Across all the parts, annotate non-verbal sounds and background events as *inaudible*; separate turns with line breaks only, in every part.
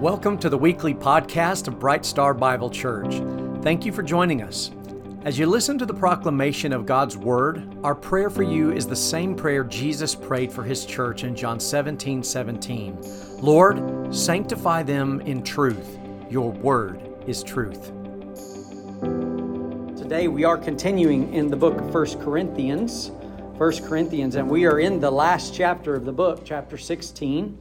Welcome to the weekly podcast of Bright Star Bible Church. Thank you for joining us. As you listen to the proclamation of God's Word, our prayer for you is the same prayer Jesus prayed for His church in John 17 17. Lord, sanctify them in truth. Your Word is truth.
Today we are continuing in the book of 1 Corinthians. 1 Corinthians, and we are in the last chapter of the book, chapter 16.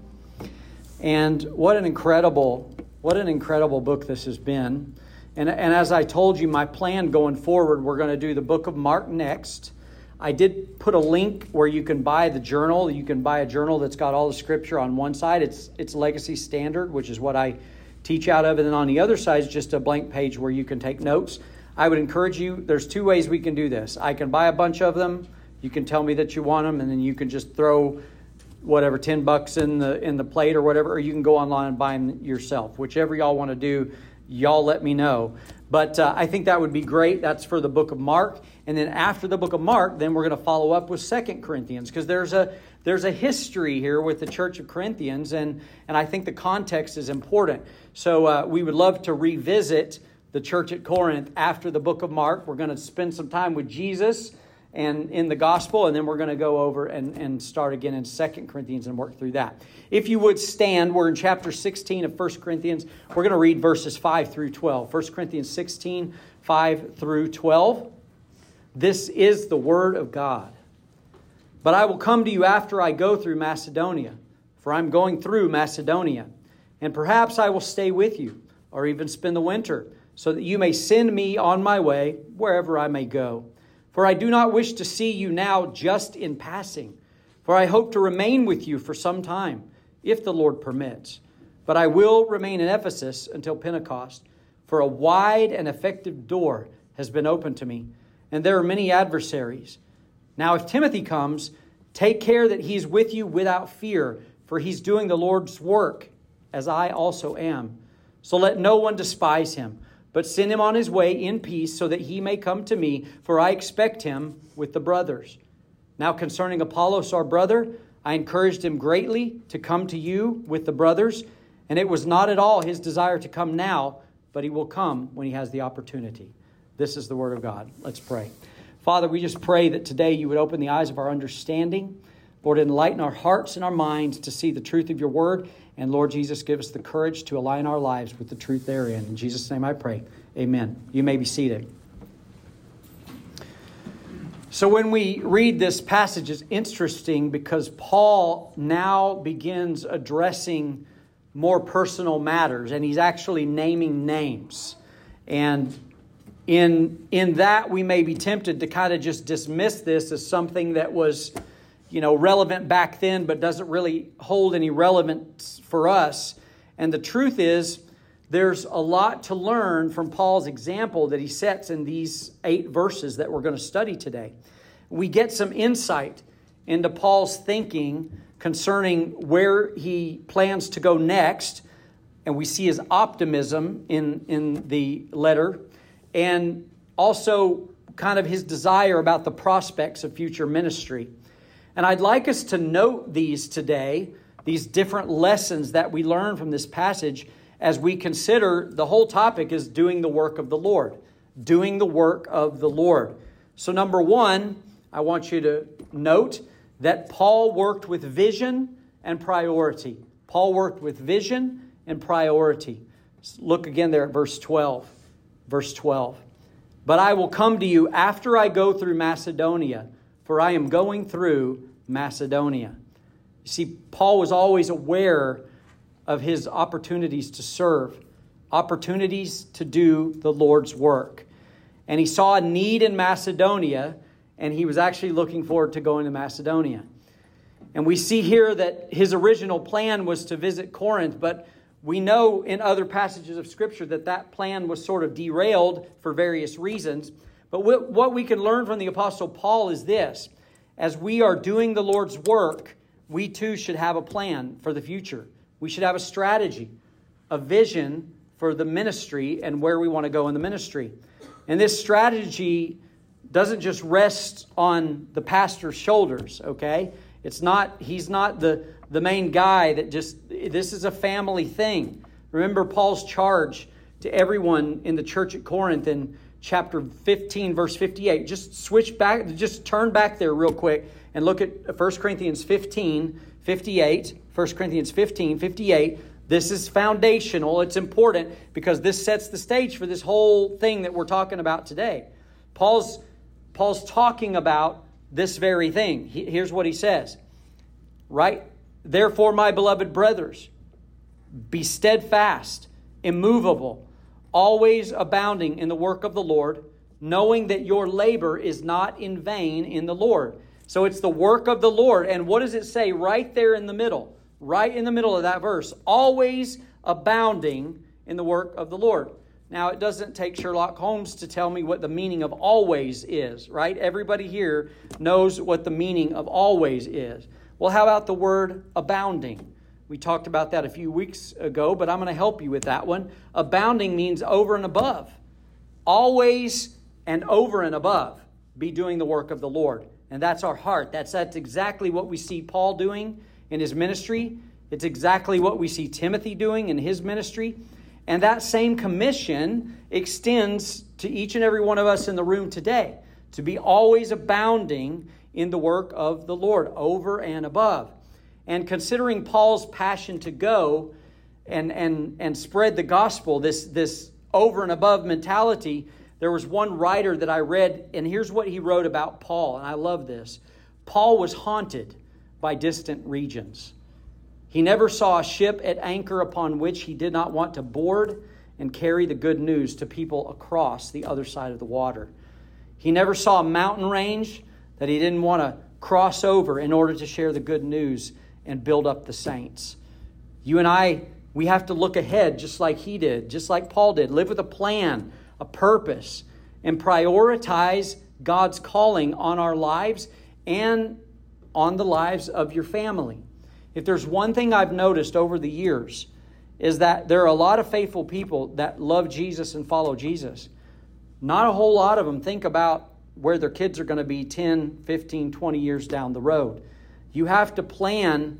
And what an incredible, what an incredible book this has been. And, and as I told you, my plan going forward, we're going to do the book of Mark next. I did put a link where you can buy the journal. You can buy a journal that's got all the scripture on one side. It's it's Legacy Standard, which is what I teach out of, and then on the other side is just a blank page where you can take notes. I would encourage you. There's two ways we can do this. I can buy a bunch of them. You can tell me that you want them, and then you can just throw whatever 10 bucks in the in the plate or whatever or you can go online and buy them yourself. Whichever y'all want to do y'all let me know. But uh, i think that would be great. That's for the book of mark. And then after the book of mark then we're going to follow up with second corinthians because there's a there's a history here with the church of corinthians and and i think the context is important. So uh, we would love to revisit the church at corinth after the book of mark. We're going to spend some time with jesus and in the gospel, and then we're going to go over and, and start again in Second Corinthians and work through that. If you would stand, we're in chapter 16 of First Corinthians. We're going to read verses 5 through 12. 1 Corinthians 16, 5 through 12. This is the word of God. But I will come to you after I go through Macedonia, for I'm going through Macedonia. And perhaps I will stay with you, or even spend the winter, so that you may send me on my way wherever I may go. For I do not wish to see you now just in passing, for I hope to remain with you for some time, if the Lord permits. But I will remain in Ephesus until Pentecost, for a wide and effective door has been opened to me, and there are many adversaries. Now, if Timothy comes, take care that he is with you without fear, for he's doing the Lord's work, as I also am. So let no one despise him but send him on his way in peace so that he may come to me, for I expect him with the brothers. Now, concerning Apollos, our brother, I encouraged him greatly to come to you with the brothers, and it was not at all his desire to come now, but he will come when he has the opportunity. This is the word of God. Let's pray. Father, we just pray that today you would open the eyes of our understanding. Lord, enlighten our hearts and our minds to see the truth of your word and Lord Jesus, give us the courage to align our lives with the truth therein. In Jesus' name I pray. Amen. You may be seated. So, when we read this passage, it's interesting because Paul now begins addressing more personal matters, and he's actually naming names. And in, in that, we may be tempted to kind of just dismiss this as something that was you know, relevant back then, but doesn't really hold any relevance for us. And the truth is, there's a lot to learn from Paul's example that he sets in these eight verses that we're going to study today. We get some insight into Paul's thinking concerning where he plans to go next, and we see his optimism in, in the letter, and also kind of his desire about the prospects of future ministry. And I'd like us to note these today, these different lessons that we learn from this passage as we consider the whole topic is doing the work of the Lord. Doing the work of the Lord. So, number one, I want you to note that Paul worked with vision and priority. Paul worked with vision and priority. Look again there at verse 12. Verse 12. But I will come to you after I go through Macedonia for I am going through Macedonia. You see, Paul was always aware of his opportunities to serve, opportunities to do the Lord's work. And he saw a need in Macedonia, and he was actually looking forward to going to Macedonia. And we see here that his original plan was to visit Corinth, but we know in other passages of Scripture that that plan was sort of derailed for various reasons. But what we can learn from the Apostle Paul is this as we are doing the Lord's work, we too should have a plan for the future. We should have a strategy, a vision for the ministry and where we want to go in the ministry. And this strategy doesn't just rest on the pastor's shoulders, okay? It's not, he's not the, the main guy that just, this is a family thing. Remember Paul's charge to everyone in the church at Corinth in chapter 15, verse 58. Just switch back, just turn back there real quick and look at 1 Corinthians 15, 58. 1 Corinthians 15, 58. This is foundational. It's important because this sets the stage for this whole thing that we're talking about today. Paul's, Paul's talking about this very thing. He, here's what he says. Right? Therefore, my beloved brothers, be steadfast, immovable, always abounding in the work of the Lord, knowing that your labor is not in vain in the Lord. So it's the work of the Lord. And what does it say right there in the middle? Right in the middle of that verse. Always abounding in the work of the Lord. Now, it doesn't take Sherlock Holmes to tell me what the meaning of always is, right? Everybody here knows what the meaning of always is. Well, how about the word abounding? We talked about that a few weeks ago, but I'm going to help you with that one. Abounding means over and above. Always and over and above be doing the work of the Lord. And that's our heart. That's, that's exactly what we see Paul doing in his ministry. It's exactly what we see Timothy doing in his ministry. And that same commission extends to each and every one of us in the room today to be always abounding in the work of the Lord, over and above. And considering Paul's passion to go and, and, and spread the gospel, this, this over and above mentality, there was one writer that I read, and here's what he wrote about Paul, and I love this. Paul was haunted by distant regions. He never saw a ship at anchor upon which he did not want to board and carry the good news to people across the other side of the water. He never saw a mountain range that he didn't want to cross over in order to share the good news and build up the saints. You and I, we have to look ahead just like he did, just like Paul did. Live with a plan, a purpose, and prioritize God's calling on our lives and on the lives of your family. If there's one thing I've noticed over the years, is that there are a lot of faithful people that love Jesus and follow Jesus. Not a whole lot of them think about where their kids are going to be 10, 15, 20 years down the road. You have to plan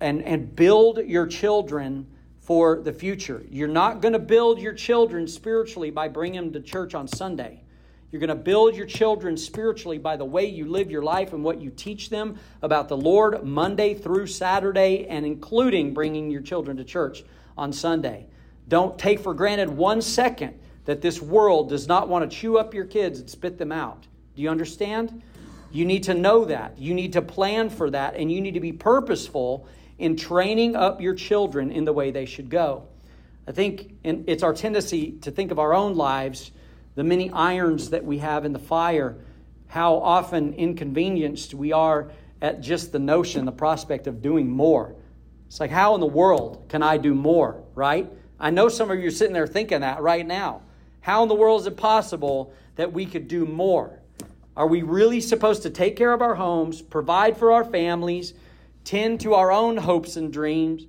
and, and build your children for the future. You're not going to build your children spiritually by bringing them to church on Sunday. You're going to build your children spiritually by the way you live your life and what you teach them about the Lord Monday through Saturday, and including bringing your children to church on Sunday. Don't take for granted one second that this world does not want to chew up your kids and spit them out. Do you understand? You need to know that. You need to plan for that, and you need to be purposeful in training up your children in the way they should go. I think it's our tendency to think of our own lives, the many irons that we have in the fire, how often inconvenienced we are at just the notion, the prospect of doing more. It's like, how in the world can I do more, right? I know some of you are sitting there thinking that right now. How in the world is it possible that we could do more? Are we really supposed to take care of our homes, provide for our families, tend to our own hopes and dreams,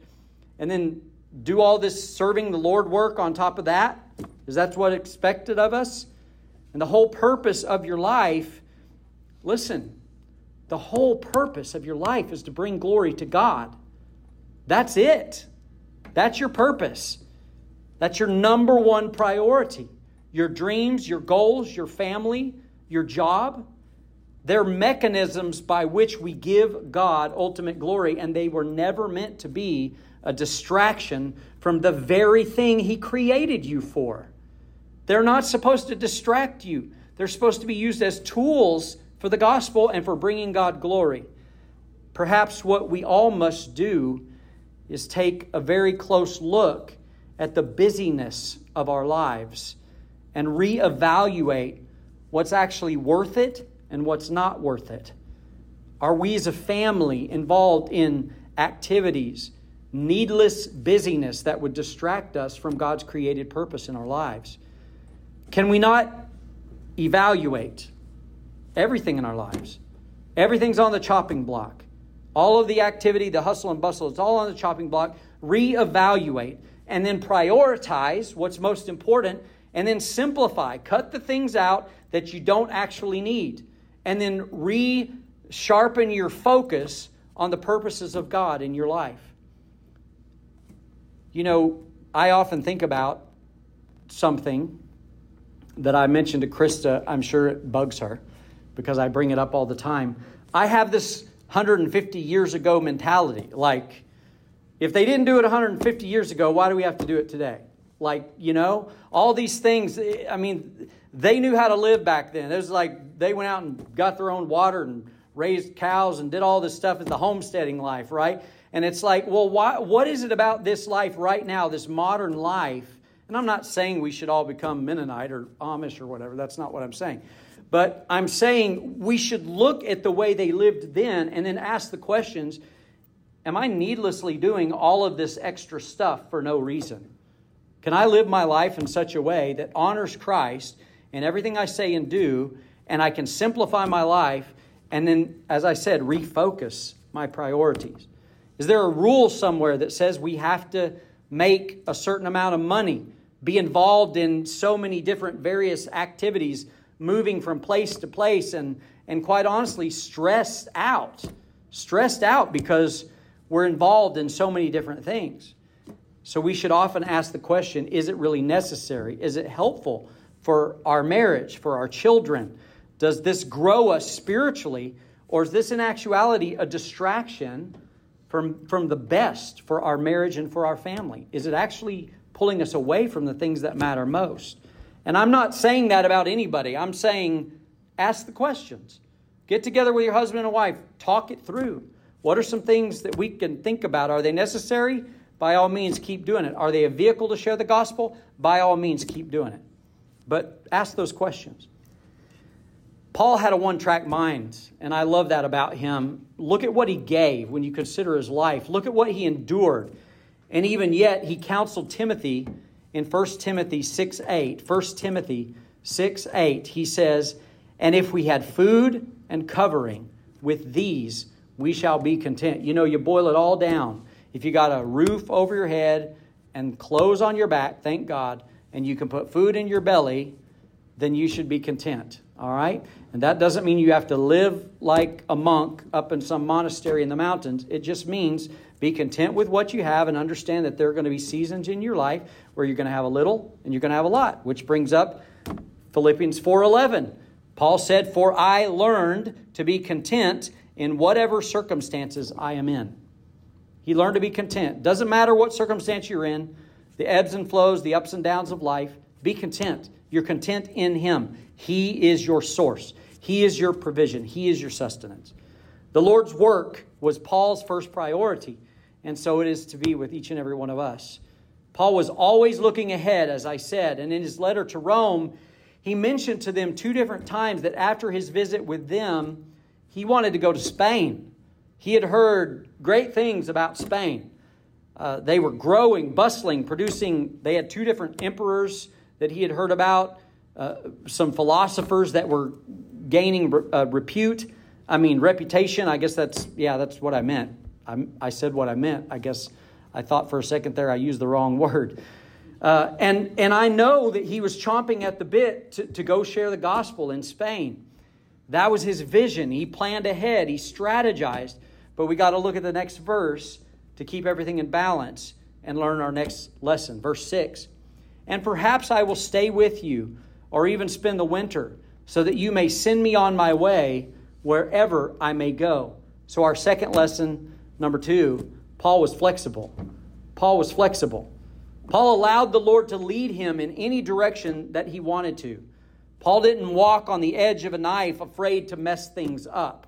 and then do all this serving the Lord work on top of that? Is that what's expected of us? And the whole purpose of your life, listen, the whole purpose of your life is to bring glory to God. That's it. That's your purpose. That's your number one priority. Your dreams, your goals, your family, your job. They're mechanisms by which we give God ultimate glory, and they were never meant to be a distraction from the very thing He created you for. They're not supposed to distract you, they're supposed to be used as tools for the gospel and for bringing God glory. Perhaps what we all must do is take a very close look at the busyness of our lives and reevaluate what's actually worth it and what's not worth it. Are we as a family involved in activities, needless busyness that would distract us from God's created purpose in our lives? Can we not evaluate everything in our lives? Everything's on the chopping block. All of the activity, the hustle and bustle, it's all on the chopping block. Reevaluate and then prioritize what's most important and then simplify. Cut the things out that you don't actually need, and then re sharpen your focus on the purposes of God in your life. You know, I often think about something that I mentioned to Krista. I'm sure it bugs her because I bring it up all the time. I have this 150 years ago mentality. Like, if they didn't do it 150 years ago, why do we have to do it today? Like, you know, all these things, I mean, they knew how to live back then. It was like they went out and got their own water and raised cows and did all this stuff in the homesteading life, right? And it's like, well, why, what is it about this life right now, this modern life? And I'm not saying we should all become Mennonite or Amish or whatever. That's not what I'm saying. But I'm saying we should look at the way they lived then and then ask the questions Am I needlessly doing all of this extra stuff for no reason? Can I live my life in such a way that honors Christ in everything I say and do, and I can simplify my life and then, as I said, refocus my priorities? Is there a rule somewhere that says we have to make a certain amount of money, be involved in so many different various activities, moving from place to place, and, and quite honestly, stressed out? Stressed out because we're involved in so many different things. So we should often ask the question is it really necessary? Is it helpful for our marriage, for our children? Does this grow us spiritually? Or is this in actuality a distraction from, from the best for our marriage and for our family? Is it actually pulling us away from the things that matter most? And I'm not saying that about anybody. I'm saying ask the questions. Get together with your husband and wife, talk it through. What are some things that we can think about? Are they necessary? By all means, keep doing it. Are they a vehicle to share the gospel? By all means, keep doing it. But ask those questions. Paul had a one track mind, and I love that about him. Look at what he gave when you consider his life. Look at what he endured. And even yet, he counseled Timothy in 1 Timothy 6 8. 1 Timothy 6 8, he says, And if we had food and covering, with these we shall be content. You know, you boil it all down. If you got a roof over your head and clothes on your back, thank God, and you can put food in your belly, then you should be content. All right? And that doesn't mean you have to live like a monk up in some monastery in the mountains. It just means be content with what you have and understand that there are going to be seasons in your life where you're going to have a little and you're going to have a lot, which brings up Philippians 4:11. Paul said, "For I learned to be content in whatever circumstances I am in. He learned to be content. Doesn't matter what circumstance you're in, the ebbs and flows, the ups and downs of life, be content. You're content in Him. He is your source, He is your provision, He is your sustenance. The Lord's work was Paul's first priority, and so it is to be with each and every one of us. Paul was always looking ahead, as I said, and in his letter to Rome, he mentioned to them two different times that after his visit with them, he wanted to go to Spain. He had heard great things about Spain. Uh, they were growing, bustling, producing. They had two different emperors that he had heard about, uh, some philosophers that were gaining uh, repute. I mean, reputation. I guess that's, yeah, that's what I meant. I, I said what I meant. I guess I thought for a second there I used the wrong *laughs* word. Uh, and, and I know that he was chomping at the bit to, to go share the gospel in Spain. That was his vision. He planned ahead, he strategized. But we got to look at the next verse to keep everything in balance and learn our next lesson. Verse 6 And perhaps I will stay with you or even spend the winter so that you may send me on my way wherever I may go. So, our second lesson, number two, Paul was flexible. Paul was flexible. Paul allowed the Lord to lead him in any direction that he wanted to. Paul didn't walk on the edge of a knife afraid to mess things up.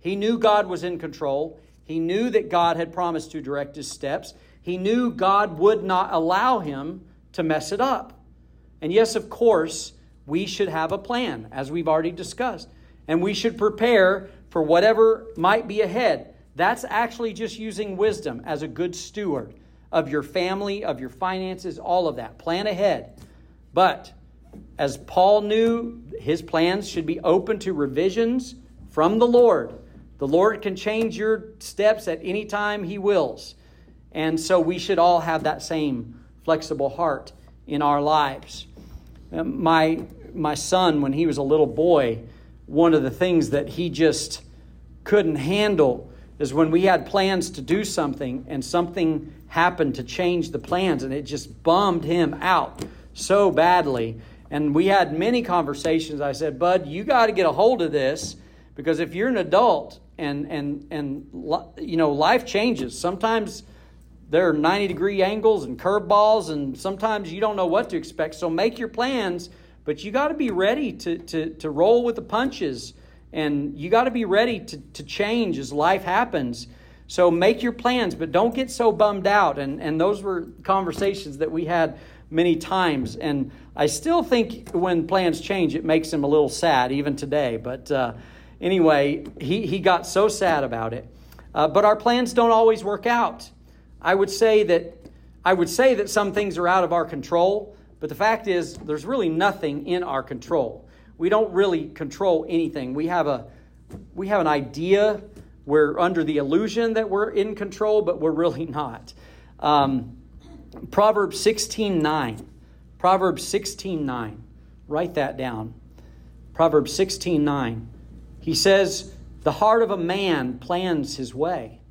He knew God was in control. He knew that God had promised to direct his steps. He knew God would not allow him to mess it up. And yes, of course, we should have a plan, as we've already discussed. And we should prepare for whatever might be ahead. That's actually just using wisdom as a good steward of your family, of your finances, all of that. Plan ahead. But as Paul knew, his plans should be open to revisions from the Lord. The Lord can change your steps at any time He wills. And so we should all have that same flexible heart in our lives. Um, my, my son, when he was a little boy, one of the things that he just couldn't handle is when we had plans to do something and something happened to change the plans, and it just bummed him out so badly. And we had many conversations. I said, Bud, you got to get a hold of this because if you're an adult and, and, and you know, life changes, sometimes there are 90 degree angles and curveballs, and sometimes you don't know what to expect. So make your plans, but you got to be ready to, to, to roll with the punches. And you got to be ready to, to change as life happens. So make your plans, but don't get so bummed out. And, and those were conversations that we had many times. And I still think when plans change, it makes him a little sad, even today. But uh, anyway, he, he got so sad about it. Uh, but our plans don't always work out. I would say that I would say that some things are out of our control, but the fact is there's really nothing in our control. We don't really control anything. We have a we have an idea. We're under the illusion that we're in control, but we're really *laughs* not. Um, Proverbs 16 9. Proverbs 16 9. Write that down. Proverbs 16 9. He says, The heart of a man plans his way.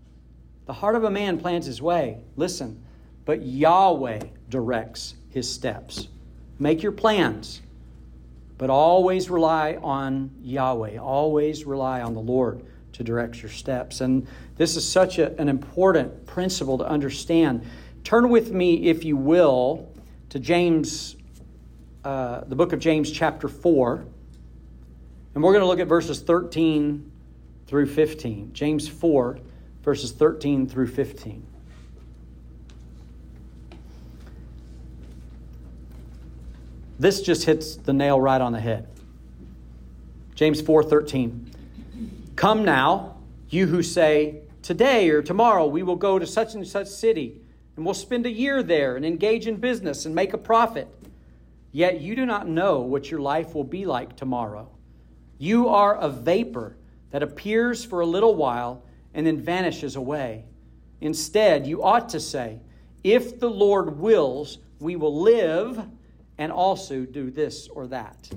The heart of a man plans his way. Listen, but Yahweh directs his steps. Make your plans, but always rely on Yahweh. Always rely on the Lord to direct your steps. And this is such a, an important principle to understand. Turn with me, if you will, to James, uh, the book of James, chapter 4. And we're going to look at verses 13 through 15. James 4 verses 13 through 15. This just hits the nail right on the head. James 4:13. Come now, you who say, today or tomorrow we will go to such and such city, and we'll spend a year there and engage in business and make a profit. Yet you do not know what your life will be like tomorrow. You are a vapor that appears for a little while and then vanishes away. Instead, you ought to say, If the Lord wills, we will live and also do this or that.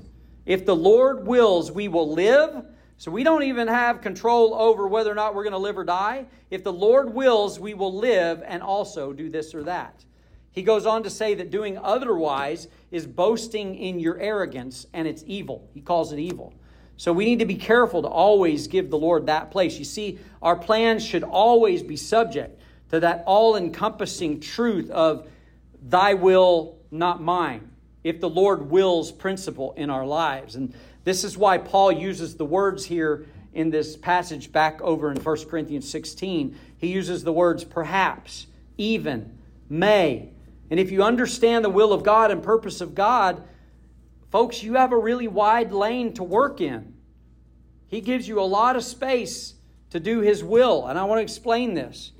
If the Lord wills, we will live. So we don't even have control over whether or not we're going to live or die. If the Lord wills, we will live and also do this or that. He goes on to say that doing otherwise is boasting in your arrogance and it's evil. He calls it evil. So we need to be careful to always give the Lord that place. You see, our plans should always be subject to that all encompassing truth of thy will, not mine. If the Lord wills principle in our lives. And this is why Paul uses the words here in this passage back over in 1 Corinthians 16. He uses the words perhaps, even, may. And if you understand the will of God and purpose of God, Folks, you have a really wide lane to work in. He gives you a lot of space to do His will, and I want to explain this.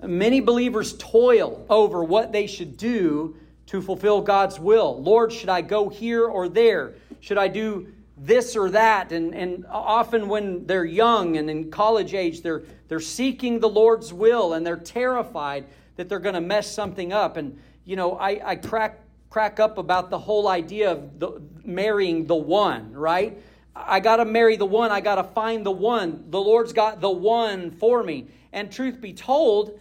Many believers toil over what they should do to fulfill God's will. Lord, should I go here or there? Should I do this or that? And, and often when they're young and in college age, they're, they're seeking the Lord's will and they're terrified that they're going to mess something up. And, you know, I, I crack crack up about the whole idea of the, marrying the one, right? I got to marry the one. I got to find the one. The Lord's got the one for me. And truth be told,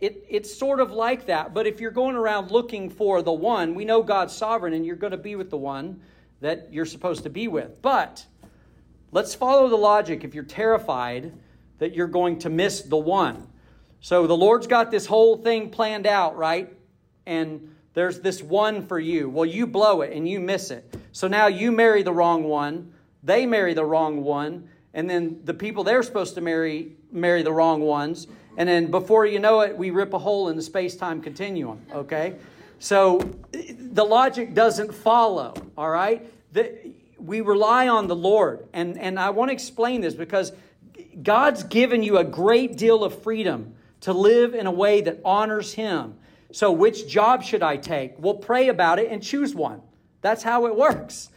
it, it's sort of like that. But if you're going around looking for the one, we know God's sovereign and you're going to be with the one that you're supposed to be with. But let's follow the logic if you're terrified that you're going to miss the one. So the Lord's got this whole thing planned out, right? And there's this one for you. Well, you blow it and you miss it. So now you marry the wrong one, they marry the wrong one, and then the people they're supposed to marry marry the wrong ones. And then before you know it, we rip a hole in the space time continuum, okay? So the logic doesn't follow, all right? The, we rely on the Lord. And, and I want to explain this because God's given you a great deal of freedom to live in a way that honors Him. So, which job should I take? We'll pray about it and choose one. That's how it works.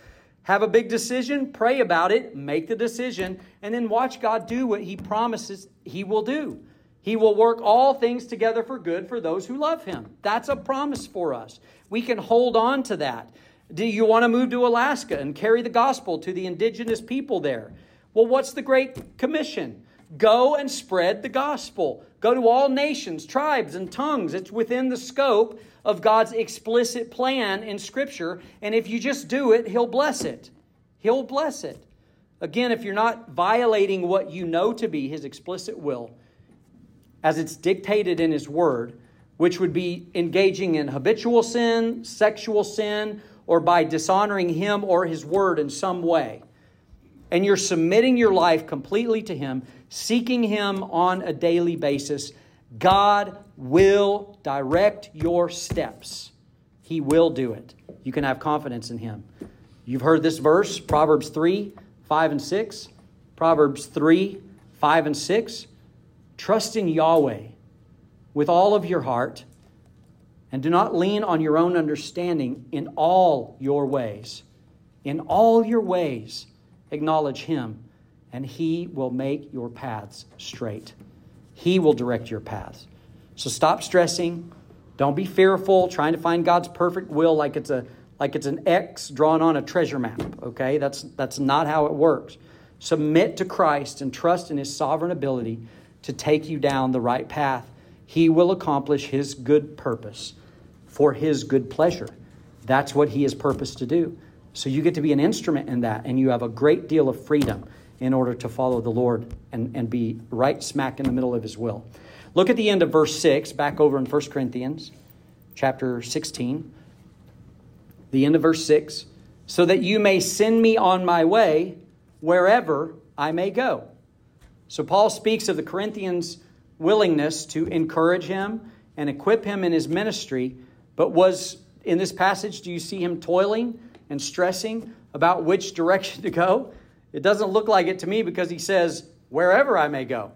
Have a big decision, pray about it, make the decision, and then watch God do what He promises He will do. He will work all things together for good for those who love Him. That's a promise for us. We can hold on to that. Do you want to move to Alaska and carry the gospel to the indigenous people there? Well, what's the Great Commission? Go and spread the gospel. Go to all nations, tribes, and tongues. It's within the scope of God's explicit plan in Scripture. And if you just do it, He'll bless it. He'll bless it. Again, if you're not violating what you know to be His explicit will, as it's dictated in His Word, which would be engaging in habitual sin, sexual sin, or by dishonoring Him or His Word in some way, and you're submitting your life completely to Him, seeking Him on a daily basis, God will direct your steps. He will do it. You can have confidence in Him. You've heard this verse, Proverbs 3 5 and 6. Proverbs 3 5 and 6. Trust in Yahweh with all of your heart and do not lean on your own understanding in all your ways. In all your ways, acknowledge Him, and He will make your paths straight. He will direct your paths. So stop stressing. Don't be fearful, trying to find God's perfect will like it's a like it's an X drawn on a treasure map. Okay? That's that's not how it works. Submit to Christ and trust in his sovereign ability to take you down the right path. He will accomplish his good purpose for his good pleasure. That's what he is purposed to do. So you get to be an instrument in that, and you have a great deal of freedom in order to follow the Lord and, and be right smack in the middle of his will. Look at the end of verse 6, back over in 1 Corinthians chapter 16. The end of verse 6 so that you may send me on my way wherever I may go. So Paul speaks of the Corinthians' willingness to encourage him and equip him in his ministry, but was in this passage, do you see him toiling and stressing about which direction to go? It doesn't look like it to me because he says, wherever I may go.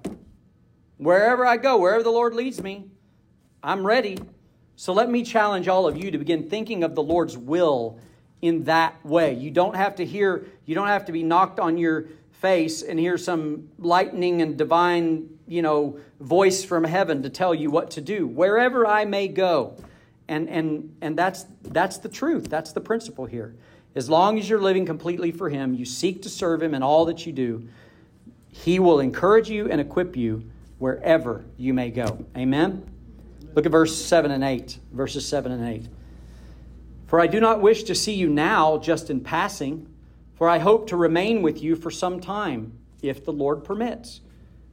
Wherever I go, wherever the Lord leads me, I'm ready. So let me challenge all of you to begin thinking of the Lord's will in that way. You don't have to hear, you don't have to be knocked on your face and hear some lightning and divine, you know, voice from heaven to tell you what to do. Wherever I may go. And and and that's that's the truth. That's the principle here. As long as you're living completely for him, you seek to serve him in all that you do, he will encourage you and equip you wherever you may go. Amen. Look at verse 7 and 8. Verses 7 and 8. For I do not wish to see you now just in passing, for I hope to remain with you for some time, if the Lord permits.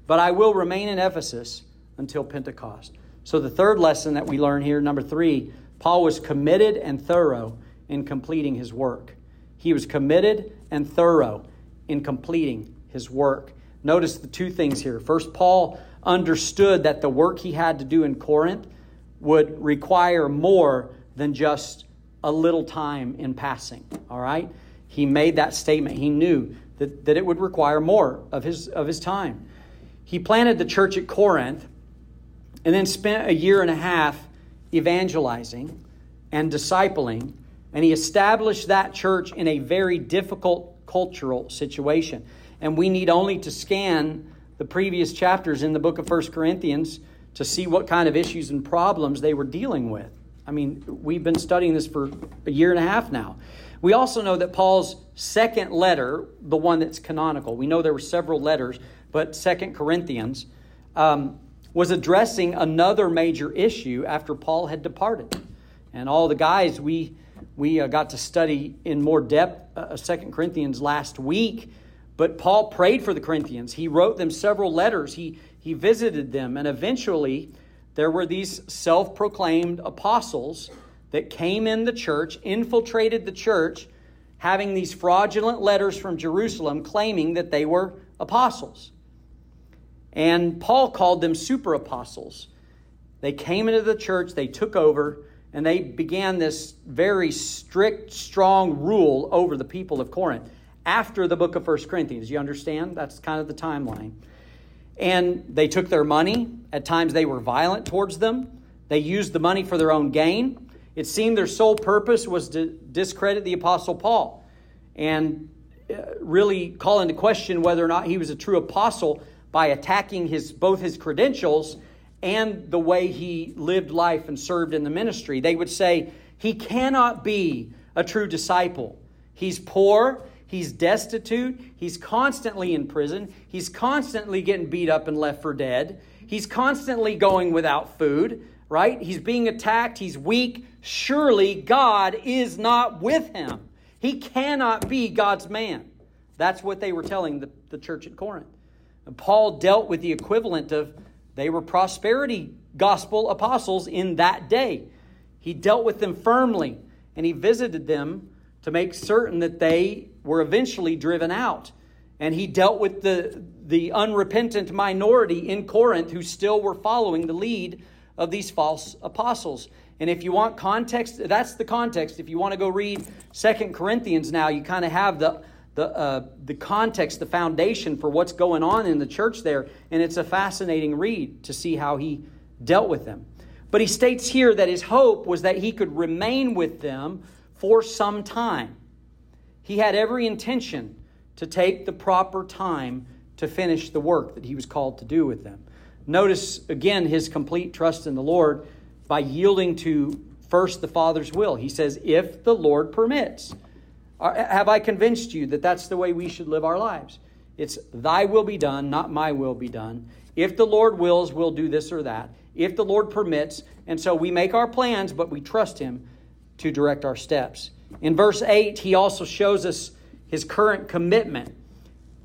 But I will remain in Ephesus until Pentecost. So, the third lesson that we learn here, number three, Paul was committed and thorough in completing his work. He was committed and thorough in completing his work. Notice the two things here. First, Paul understood that the work he had to do in Corinth would require more than just a little time in passing. All right? He made that statement. He knew that, that it would require more of his, of his time. He planted the church at Corinth and then spent a year and a half evangelizing and discipling, and he established that church in a very difficult cultural situation. And we need only to scan the previous chapters in the book of First Corinthians to see what kind of issues and problems they were dealing with. I mean, we've been studying this for a year and a half now. We also know that Paul's second letter, the one that's canonical, we know there were several letters, but Second Corinthians, um, was addressing another major issue after Paul had departed. And all the guys we we uh, got to study in more depth uh, Second Corinthians last week but Paul prayed for the Corinthians. He wrote them several letters. He, he visited them. And eventually, there were these self proclaimed apostles that came in the church, infiltrated the church, having these fraudulent letters from Jerusalem claiming that they were apostles. And Paul called them super apostles. They came into the church, they took over, and they began this very strict, strong rule over the people of Corinth after the book of First Corinthians. You understand? That's kind of the timeline. And they took their money. At times they were violent towards them. They used the money for their own gain. It seemed their sole purpose was to discredit the Apostle Paul and uh, really call into question whether or not he was a true apostle by attacking his, both his credentials and the way he lived life and served in the ministry. They would say, he cannot be a true disciple. He's poor, He's destitute. He's constantly in prison. He's constantly getting beat up and left for dead. He's constantly going without food, right? He's being attacked. He's weak. Surely God is not with him. He cannot be God's man. That's what they were telling the, the church at Corinth. Paul dealt with the equivalent of they were prosperity gospel apostles in that day. He dealt with them firmly and he visited them to make certain that they were eventually driven out. And he dealt with the, the unrepentant minority in Corinth who still were following the lead of these false apostles. And if you want context, that's the context. If you want to go read Second Corinthians now, you kind of have the, the, uh, the context, the foundation for what's going on in the church there. And it's a fascinating read to see how he dealt with them. But he states here that his hope was that he could remain with them for some time. He had every intention to take the proper time to finish the work that he was called to do with them. Notice again his complete trust in the Lord by yielding to first the Father's will. He says, If the Lord permits. Have I convinced you that that's the way we should live our lives? It's thy will be done, not my will be done. If the Lord wills, we'll do this or that. If the Lord permits. And so we make our plans, but we trust Him to direct our steps. In verse 8, he also shows us his current commitment.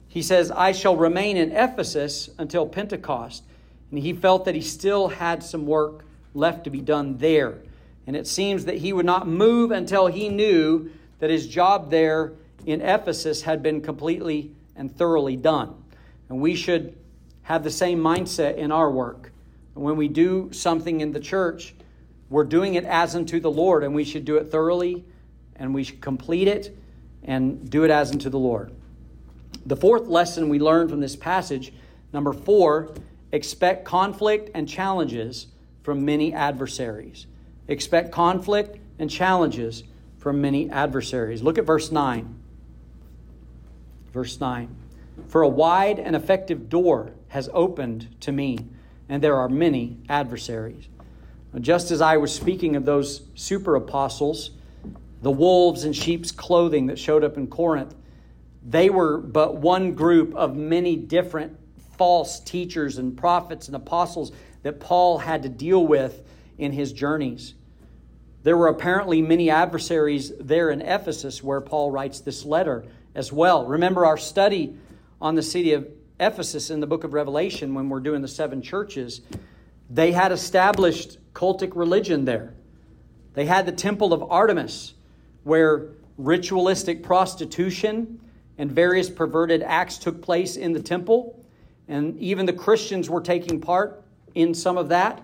He says, I shall remain in Ephesus until Pentecost. And he felt that he still had some work left to be done there. And it seems that he would not move until he knew that his job there in Ephesus had been completely and thoroughly done. And we should have the same mindset in our work. When we do something in the church, we're doing it as unto the Lord, and we should do it thoroughly, and we should complete it and do it as unto the Lord. The fourth lesson we learn from this passage, number four, expect conflict and challenges from many adversaries. Expect conflict and challenges from many adversaries. Look at verse 9. Verse 9. For a wide and effective door has opened to me, and there are many adversaries. Just as I was speaking of those super apostles, the wolves in sheep's clothing that showed up in Corinth, they were but one group of many different false teachers and prophets and apostles that Paul had to deal with in his journeys. There were apparently many adversaries there in Ephesus where Paul writes this letter as well. Remember our study on the city of Ephesus in the book of Revelation when we're doing the seven churches. They had established cultic religion there. They had the temple of Artemis where ritualistic prostitution and various perverted acts took place in the temple. And even the Christians were taking part in some of that.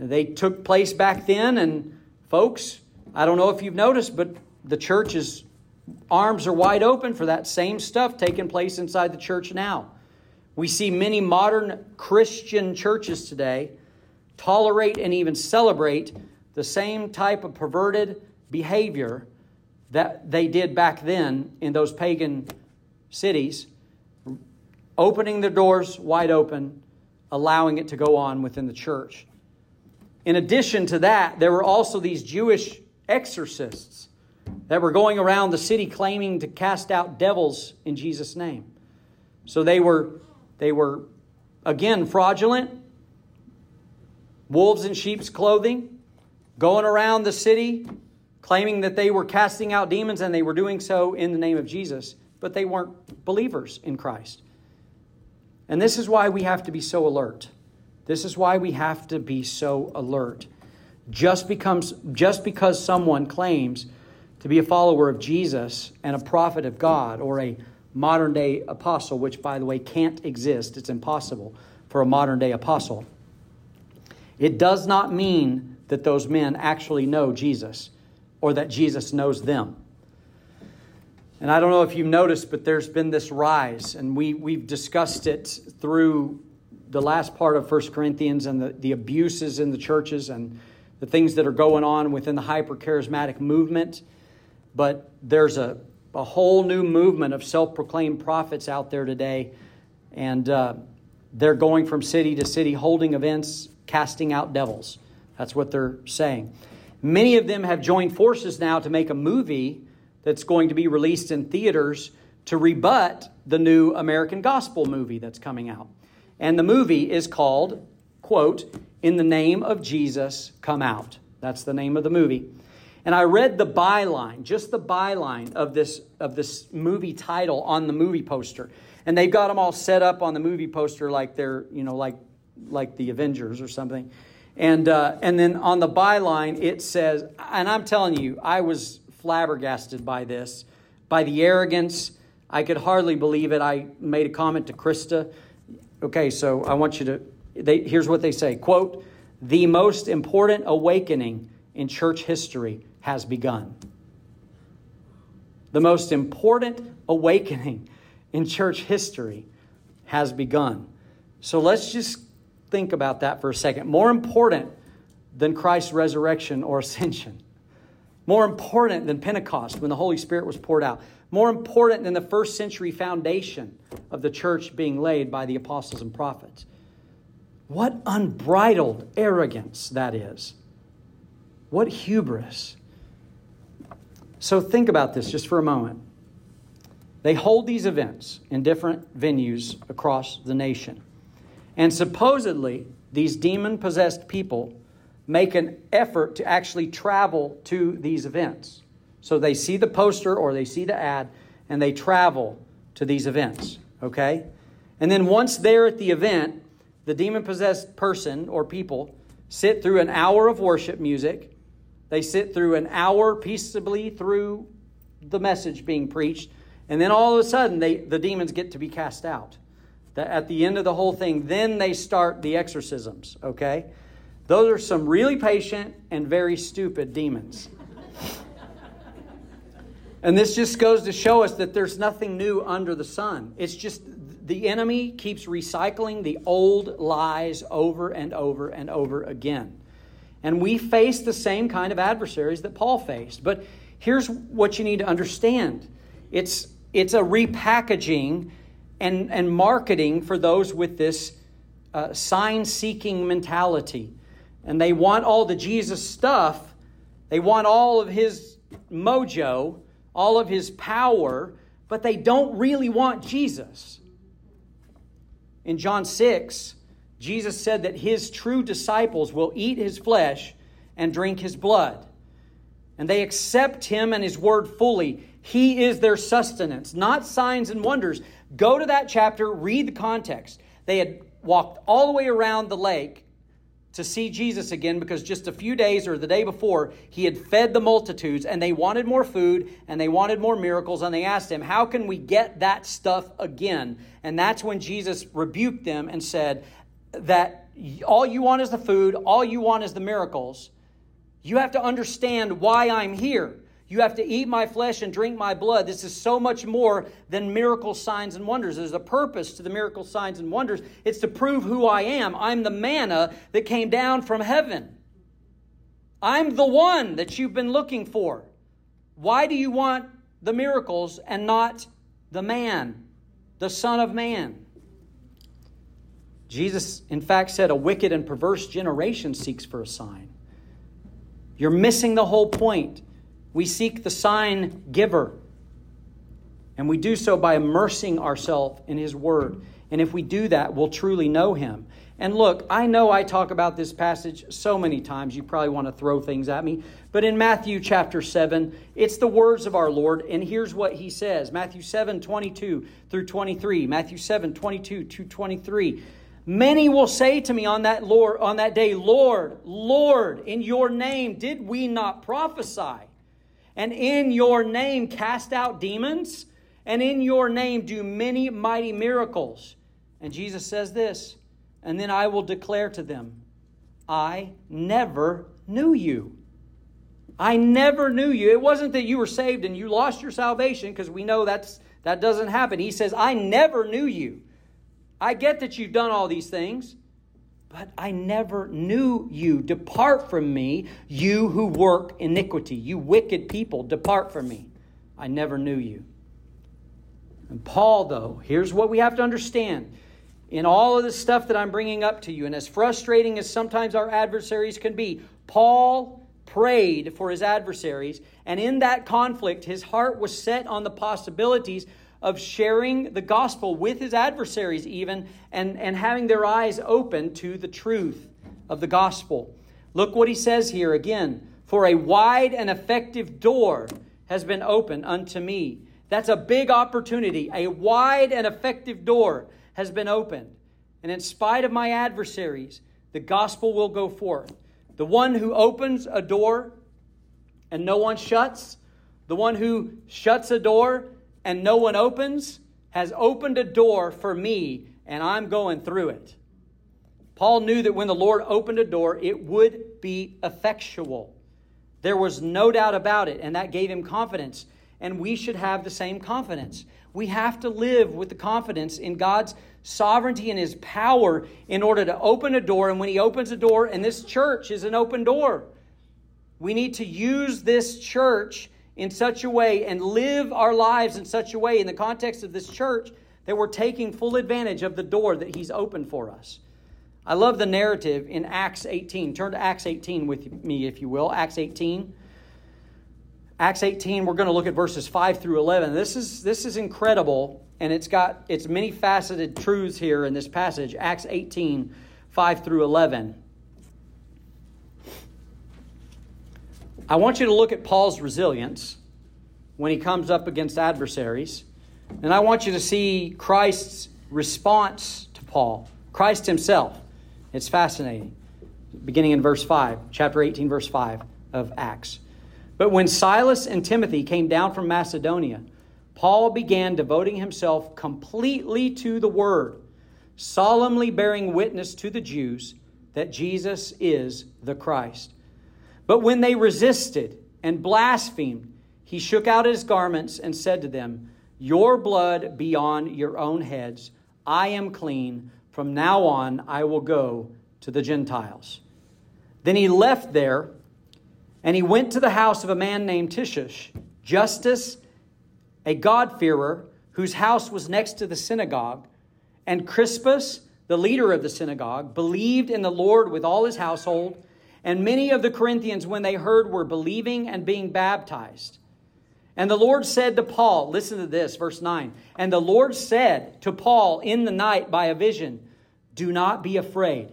They took place back then, and folks, I don't know if you've noticed, but the church's arms are wide open for that same stuff taking place inside the church now. We see many modern Christian churches today tolerate and even celebrate the same type of perverted behavior that they did back then in those pagan cities, opening their doors wide open, allowing it to go on within the church. In addition to that, there were also these Jewish exorcists that were going around the city claiming to cast out devils in Jesus' name. So they were, they were again fraudulent, wolves in sheep's clothing, going around the city claiming that they were casting out demons and they were doing so in the name of Jesus, but they weren't believers in Christ. And this is why we have to be so alert. This is why we have to be so alert. Just, becomes, just because someone claims to be a follower of Jesus and a prophet of God or a modern day apostle, which, by the way, can't exist, it's impossible for a modern day apostle, it does not mean that those men actually know Jesus or that Jesus knows them. And I don't know if you've noticed, but there's been this rise, and we, we've discussed it through the last part of 1 Corinthians and the, the abuses in the churches and the things that are going on within the hyper charismatic movement. But there's a, a whole new movement of self proclaimed prophets out there today, and uh, they're going from city to city holding events, casting out devils. That's what they're saying. Many of them have joined forces now to make a movie that's going to be released in theaters to rebut the new American Gospel movie that's coming out. And the movie is called quote, in the name of Jesus, come out. That's the name of the movie. And I read the byline, just the byline of this, of this movie title on the movie poster. And they've got them all set up on the movie poster like they're, you know, like, like the Avengers or something. And, uh, and then on the byline, it says, and I'm telling you, I was flabbergasted by this, by the arrogance. I could hardly believe it. I made a comment to Krista. Okay, so I want you to, they, here's what they say quote, the most important awakening in church history has begun. The most important awakening in church history has begun. So let's just think about that for a second. More important than Christ's resurrection or ascension. More important than Pentecost when the Holy Spirit was poured out. More important than the first century foundation of the church being laid by the apostles and prophets. What unbridled arrogance that is. What hubris. So think about this just for a moment. They hold these events in different venues across the nation. And supposedly, these demon possessed people make an effort to actually travel to these events. So they see the poster or they see the ad and they travel to these events, okay? And then once they're at the event, the demon possessed person or people sit through an hour of worship music they sit through an hour peaceably through the message being preached, and then all of a sudden they, the demons get to be cast out. At the end of the whole thing, then they start the exorcisms, okay? Those are some really patient and very stupid demons. and this just goes to show us that there's nothing new under the sun. It's just the enemy keeps recycling the old lies over and over and over again. And we face the same kind of adversaries that Paul faced. But here's what you need to understand it's, it's a repackaging and, and marketing for those with this uh, sign seeking mentality. And they want all the Jesus stuff, they want all of his mojo, all of his power, but they don't really want Jesus. In John 6, Jesus said that his true disciples will eat his flesh and drink his blood. And they accept him and his word fully. He is their sustenance, not signs and wonders. Go to that chapter, read the context. They had walked all the way around the lake to see Jesus again because just a few days or the day before, he had fed the multitudes and they wanted more food and they wanted more miracles. And they asked him, How can we get that stuff again? And that's when Jesus rebuked them and said, that all you want is the food, all you want is the miracles. You have to understand why I'm here. You have to eat my flesh and drink my blood. This is so much more than miracle signs and wonders. There's a purpose to the miracle signs and wonders. It's to prove who I am. I'm the manna that came down from heaven. I'm the one that you've been looking for. Why do you want the miracles and not the man, the Son of Man? Jesus, in fact, said, A wicked and perverse generation seeks for a sign. You're missing the whole point. We seek the sign giver. And we do so by immersing ourselves in His Word. And if we do that, we'll truly know Him. And look, I know I talk about this passage so many times, you probably want to throw things at me. But in Matthew chapter 7, it's the words of our Lord. And here's what He says Matthew 7 22 through 23. Matthew 7 22 to 23. Many will say to me on that Lord on that day, Lord, Lord, in your name did we not prophesy? And in your name cast out demons? And in your name do many mighty miracles? And Jesus says this, and then I will declare to them, I never knew you. I never knew you. It wasn't that you were saved and you lost your salvation because we know that's that doesn't happen. He says, I never knew you. I get that you've done all these things, but I never knew you. Depart from me, you who work iniquity. You wicked people, depart from me. I never knew you. And Paul, though, here's what we have to understand. In all of the stuff that I'm bringing up to you, and as frustrating as sometimes our adversaries can be, Paul prayed for his adversaries, and in that conflict, his heart was set on the possibilities of sharing the gospel with his adversaries, even, and, and having their eyes open to the truth of the gospel. Look what he says here again For a wide and effective door has been opened unto me. That's a big opportunity. A wide and effective door has been opened. And in spite of my adversaries, the gospel will go forth. The one who opens a door and no one shuts, the one who shuts a door and no one opens, has opened a door for me, and I'm going through it. Paul knew that when the Lord opened a door, it would be effectual. There was no doubt about it, and that gave him confidence. And we should have the same confidence. We have to live with the confidence in God's sovereignty and His power in order to open a door. And when He opens a door, and this church is an open door, we need to use this church in such a way and live our lives in such a way in the context of this church that we're taking full advantage of the door that He's opened for us. I love the narrative in Acts 18. Turn to Acts 18 with me, if you will. Acts 18. Acts 18, we're going to look at verses 5 through 11. This is, this is incredible, and it's got its many faceted truths here in this passage. Acts 18, 5 through 11. I want you to look at Paul's resilience when he comes up against adversaries. And I want you to see Christ's response to Paul, Christ himself. It's fascinating. Beginning in verse 5, chapter 18, verse 5 of Acts. But when Silas and Timothy came down from Macedonia, Paul began devoting himself completely to the word, solemnly bearing witness to the Jews that Jesus is the Christ. But when they resisted and blasphemed, he shook out his garments and said to them, Your blood be on your own heads. I am clean. From now on, I will go to the Gentiles. Then he left there and he went to the house of a man named Tishish, Justus, a God-fearer, whose house was next to the synagogue. And Crispus, the leader of the synagogue, believed in the Lord with all his household. And many of the Corinthians, when they heard, were believing and being baptized. And the Lord said to Paul, listen to this, verse 9. And the Lord said to Paul in the night by a vision, Do not be afraid,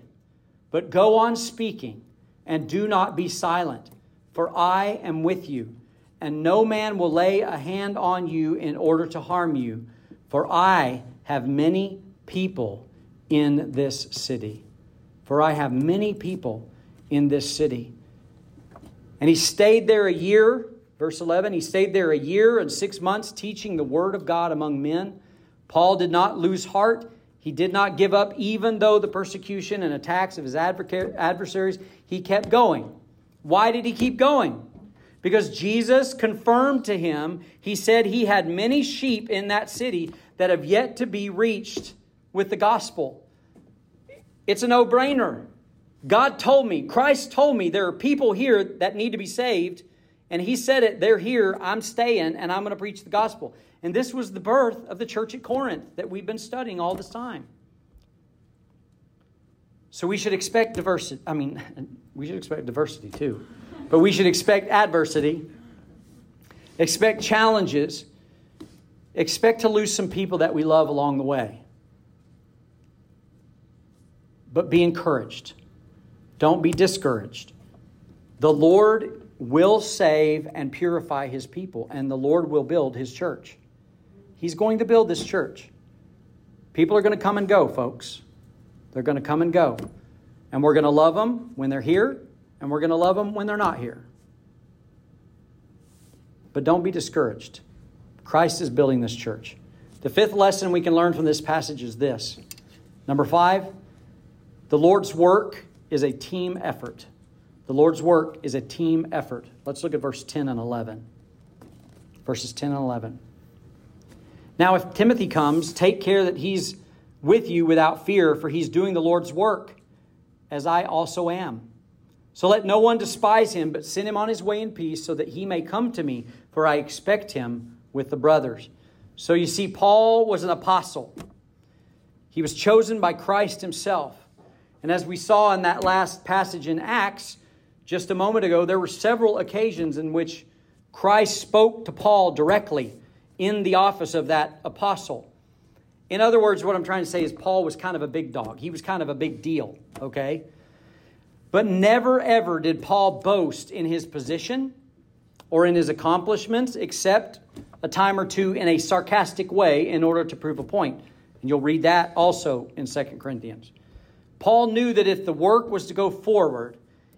but go on speaking, and do not be silent for I am with you, and no man will lay a hand on you in order to harm you, for I have many people in this city. For I have many people in this city. And he stayed there a year, verse 11. He stayed there a year and six months teaching the word of God among men. Paul did not lose heart. He did not give up, even though the persecution and attacks of his adversaries, he kept going. Why did he keep going? Because Jesus confirmed to him, he said he had many sheep in that city that have yet to be reached with the gospel. It's a no brainer. God told me, Christ told me there are people here that need to be saved. And he said it, they're here, I'm staying, and I'm going to preach the gospel. And this was the birth of the church at Corinth that we've been studying all this time. So we should expect diversity. I mean, *laughs* we should expect diversity too. But we should expect adversity, expect challenges, expect to lose some people that we love along the way. But be encouraged. Don't be discouraged. The Lord will save and purify his people, and the Lord will build his church. He's going to build this church. People are going to come and go, folks. They're going to come and go. And we're going to love them when they're here, and we're going to love them when they're not here. But don't be discouraged. Christ is building this church. The fifth lesson we can learn from this passage is this. Number five, the Lord's work is a team effort. The Lord's work is a team effort. Let's look at verse 10 and 11. Verses 10 and 11. Now, if Timothy comes, take care that he's with you without fear, for he's doing the Lord's work, as I also am. So let no one despise him, but send him on his way in peace, so that he may come to me, for I expect him with the brothers. So you see, Paul was an apostle. He was chosen by Christ himself. And as we saw in that last passage in Acts just a moment ago, there were several occasions in which Christ spoke to Paul directly in the office of that apostle. In other words, what I'm trying to say is Paul was kind of a big dog. He was kind of a big deal, okay? But never ever did Paul boast in his position or in his accomplishments, except a time or two in a sarcastic way in order to prove a point. And you'll read that also in 2 Corinthians. Paul knew that if the work was to go forward,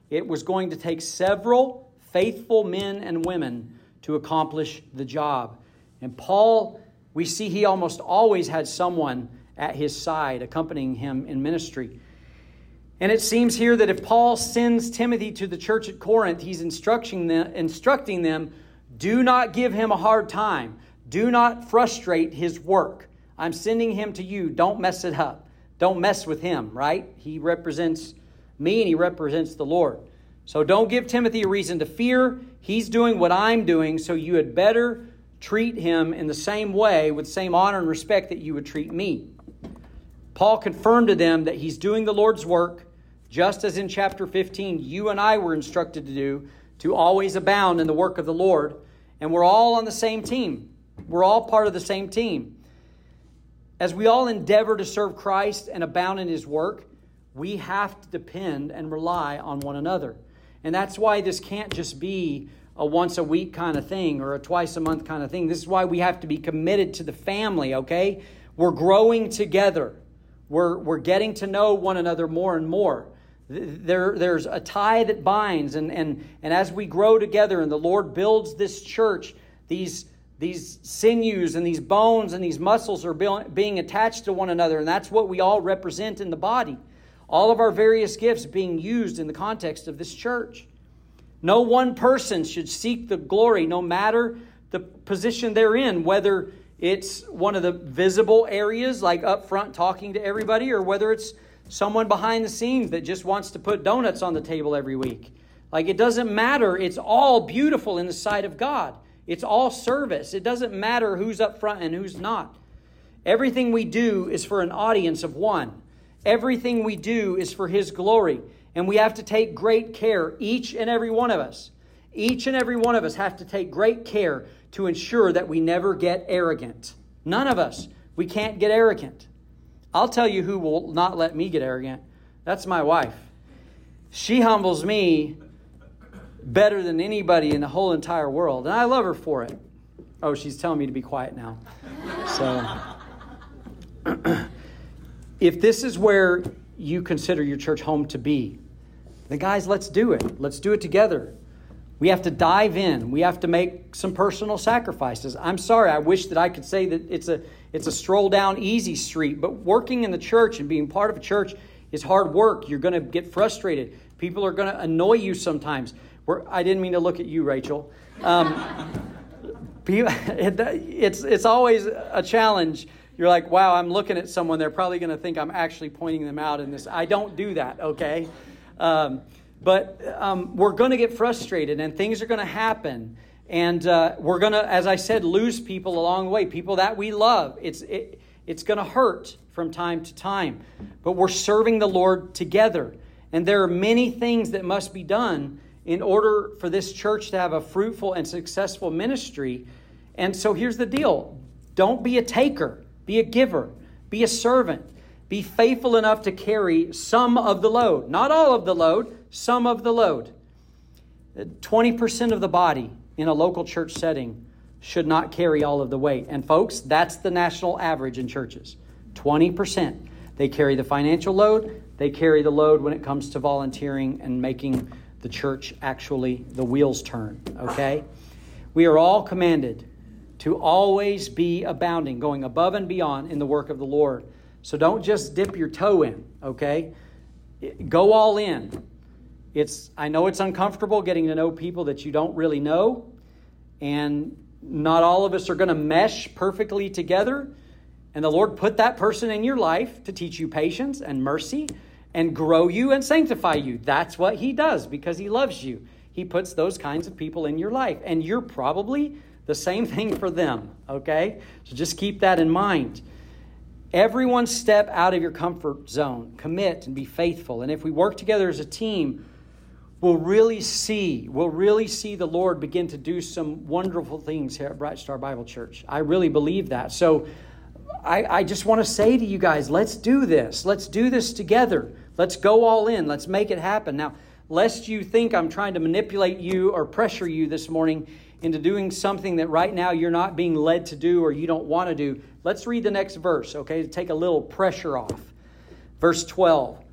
it was going to take several faithful men and women to accomplish the job. And Paul, we see he almost always had someone at his side accompanying him in ministry. And it seems here that if Paul sends Timothy to the church at Corinth, he's instructing them, instructing them do not give him a hard time. Do not frustrate his work. I'm sending him to you. Don't mess it up. Don't mess with him, right? He represents me and he represents the Lord. So don't give Timothy a reason to fear. He's doing what I'm doing, so you had better treat him in the same way, with the same honor and respect that you would treat me. Paul confirmed to them that he's doing the Lord's work just as in chapter 15, you and I were instructed to do, to always abound in the work of the Lord. And we're all on the same team. We're all part of the same team. As we all endeavor to serve Christ and abound in his work, we have to depend and rely on one another. And that's why this can't just be a once a week kind of thing or a twice a month kind of thing. This is why we have to be committed to the family, okay? We're growing together. We're, we're getting to know one another more and more. There, there's a tie that binds, and, and, and as we grow together and the Lord builds this church, these, these sinews and these bones and these muscles are being attached to one another, and that's what we all represent in the body. All of our various gifts being used in the context of this church. No one person should seek the glory, no matter the position they're in, whether it's one of the visible areas, like up front talking to everybody, or whether it's someone behind the scenes that just wants to put donuts on the table every week. Like it doesn't matter. It's all beautiful in the sight of God. It's all service. It doesn't matter who's up front and who's not. Everything we do is for an audience of one. Everything we do is for His glory. And we have to take great care, each and every one of us. Each and every one of us have to take great care to ensure that we never get arrogant. None of us. We can't get arrogant. I'll tell you who will not let me get arrogant. That's my wife. She humbles me better than anybody in the whole entire world, and I love her for it. Oh, she's telling me to be quiet now. So, *clears throat* if this is where you consider your church home to be, then guys, let's do it. Let's do it together. We have to dive in. We have to make some personal sacrifices. I'm sorry, I wish that I could say that it's a it's a stroll down easy street, but working in the church and being part of a church is hard work. You're going to get frustrated. People are going to annoy you sometimes. We're, I didn't mean to look at you, Rachel. Um, *laughs* it's, it's always a challenge. You're like, wow, I'm looking at someone. They're probably going to think I'm actually pointing them out in this. I don't do that, okay? Um, but um, we're going to get frustrated and things are going to happen. And uh, we're going to, as I said, lose people along the way, people that we love. It's, it, it's going to hurt from time to time. But we're serving the Lord together. And there are many things that must be done in order for this church to have a fruitful and successful ministry. And so here's the deal don't be a taker, be a giver, be a servant. Be faithful enough to carry some of the load. Not all of the load, some of the load. 20% of the body in a local church setting should not carry all of the weight. And folks, that's the national average in churches 20%. They carry the financial load, they carry the load when it comes to volunteering and making the church actually the wheels turn, okay? We are all commanded to always be abounding, going above and beyond in the work of the Lord. So don't just dip your toe in, okay? Go all in. It's I know it's uncomfortable getting to know people that you don't really know, and not all of us are going to mesh perfectly together. And the Lord put that person in your life to teach you patience and mercy and grow you and sanctify you. That's what He does because He loves you. He puts those kinds of people in your life, and you're probably the same thing for them, okay? So just keep that in mind. Everyone step out of your comfort zone, commit and be faithful. And if we work together as a team, we'll really see, we'll really see the Lord begin to do some wonderful things here at Bright Star Bible Church. I really believe that. So I, I just want to say to you guys, let's do this. Let's do this together. Let's go all in. Let's make it happen. Now, lest you think I'm trying to manipulate you or pressure you this morning into doing something that right now you're not being led to do or you don't want to do, let's read the next verse, okay, to take a little pressure off. Verse 12.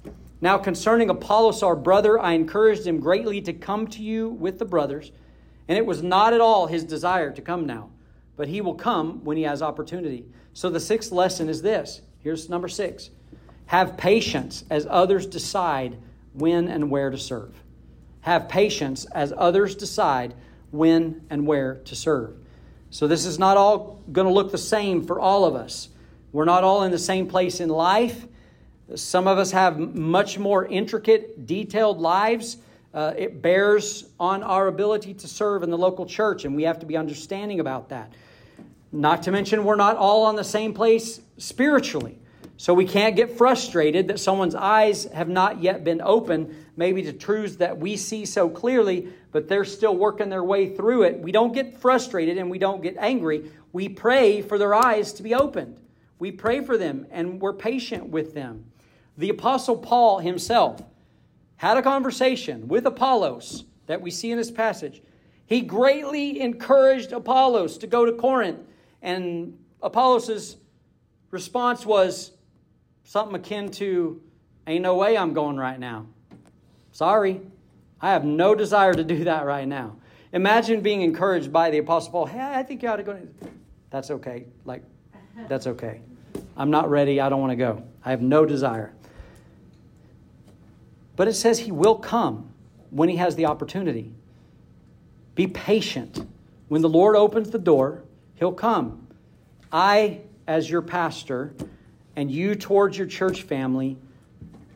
Now, concerning Apollos, our brother, I encouraged him greatly to come to you with the brothers, and it was not at all his desire to come now, but he will come when he has opportunity. So, the sixth lesson is this here's number six have patience as others decide when and where to serve. Have patience as others decide when and where to serve. So, this is not all going to look the same for all of us. We're not all in the same place in life. Some of us have much more intricate, detailed lives. Uh, it bears on our ability to serve in the local church, and we have to be understanding about that. Not to mention, we're not all on the same place spiritually. So we can't get frustrated that someone's eyes have not yet been open, maybe to truths that we see so clearly, but they're still working their way through it. We don't get frustrated and we don't get angry. We pray for their eyes to be opened. We pray for them and we're patient with them. The Apostle Paul himself had a conversation with Apollos that we see in this passage. He greatly encouraged Apollos to go to Corinth, and Apollos' response was something akin to, Ain't no way I'm going right now. Sorry, I have no desire to do that right now. Imagine being encouraged by the Apostle Paul. Hey, I think you ought to go. That's okay. Like, that's okay. I'm not ready. I don't want to go. I have no desire. But it says he will come when he has the opportunity. Be patient. When the Lord opens the door, he'll come. I, as your pastor, and you towards your church family,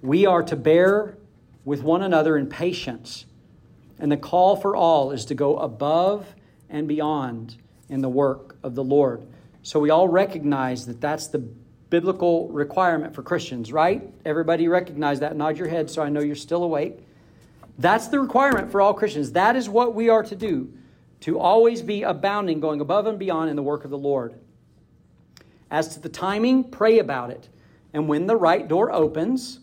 we are to bear with one another in patience. And the call for all is to go above and beyond in the work of the Lord. So we all recognize that that's the biblical requirement for Christians, right? Everybody recognize that. Nod your head so I know you're still awake. That's the requirement for all Christians. That is what we are to do, to always be abounding, going above and beyond in the work of the Lord. As to the timing, pray about it. And when the right door opens,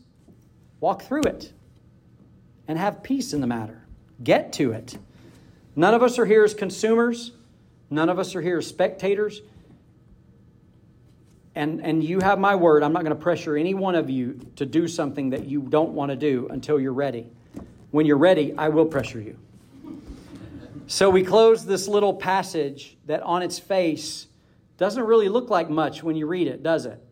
walk through it and have peace in the matter. Get to it. None of us are here as consumers, none of us are here as spectators and, and you have my word, I'm not going to pressure any one of you to do something that you don't want to do until you're ready. When you're ready, I will pressure you. So we close this little passage that on its face doesn't really look like much when you read it, does it?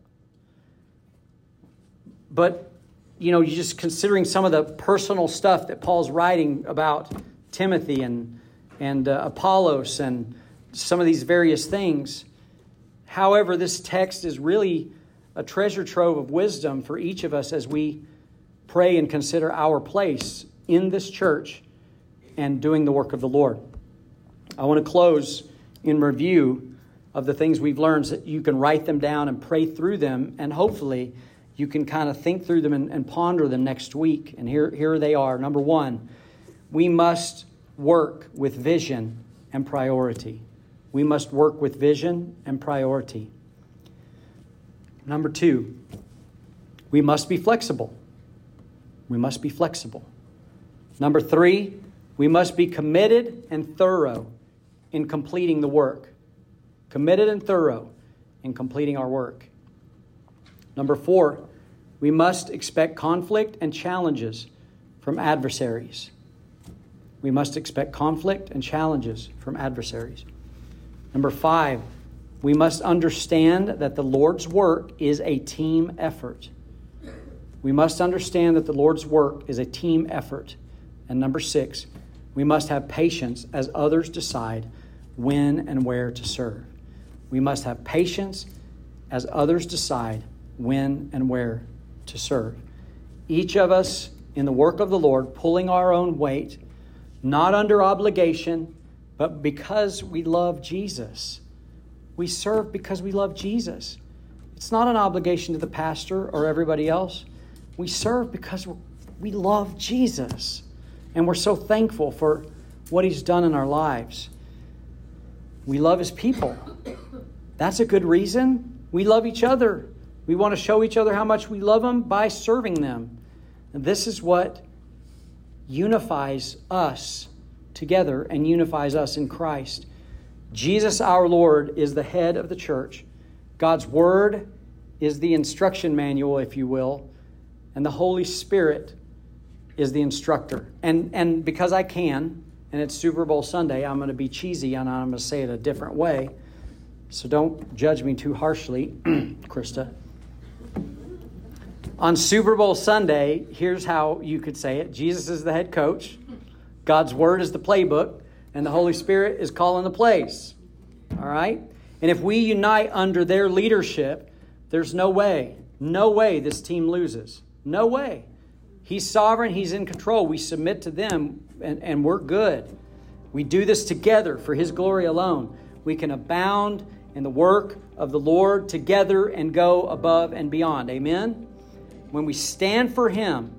But, you know, you're just considering some of the personal stuff that Paul's writing about Timothy and, and uh, Apollos and some of these various things However, this text is really a treasure trove of wisdom for each of us as we pray and consider our place in this church and doing the work of the Lord. I want to close in review of the things we've learned so that you can write them down and pray through them, and hopefully you can kind of think through them and, and ponder them next week. And here, here they are. Number one, we must work with vision and priority. We must work with vision and priority. Number two, we must be flexible. We must be flexible. Number three, we must be committed and thorough in completing the work. Committed and thorough in completing our work. Number four, we must expect conflict and challenges from adversaries. We must expect conflict and challenges from adversaries. Number five, we must understand that the Lord's work is a team effort. We must understand that the Lord's work is a team effort. And number six, we must have patience as others decide when and where to serve. We must have patience as others decide when and where to serve. Each of us in the work of the Lord, pulling our own weight, not under obligation, but because we love Jesus. We serve because we love Jesus. It's not an obligation to the pastor or everybody else. We serve because we love Jesus And we're so thankful for what He's done in our lives. We love His people. That's a good reason. We love each other. We want to show each other how much we love them by serving them. And this is what unifies us together and unifies us in Christ. Jesus our Lord is the head of the church. God's Word is the instruction manual, if you will, and the Holy Spirit is the instructor. And, and because I can, and it's Super Bowl Sunday, I'm going to be cheesy and I'm going to say it a different way. So don't judge me too harshly, *clears throat* Krista. On Super Bowl Sunday, here's how you could say it Jesus is the head coach, God's Word is the playbook, and the Holy Spirit is calling the plays. All right? And if we unite under their leadership, there's no way, no way this team loses. No way. He's sovereign, He's in control. We submit to them, and, and we're good. We do this together for His glory alone. We can abound in the work of the Lord together and go above and beyond. Amen? When we stand for Him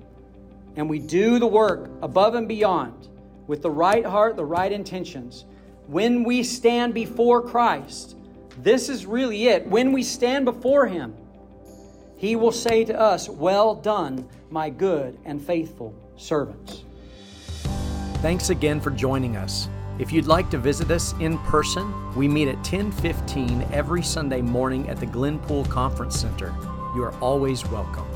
and we do the work above and beyond with the right heart, the right intentions, when we stand before Christ, this is really it. When we stand before Him, He will say to us, Well done, my good and faithful servants.
Thanks again for joining us. If you'd like to visit us in person, we meet at 10:15 every Sunday morning at the Glenpool Conference Center. You are always welcome.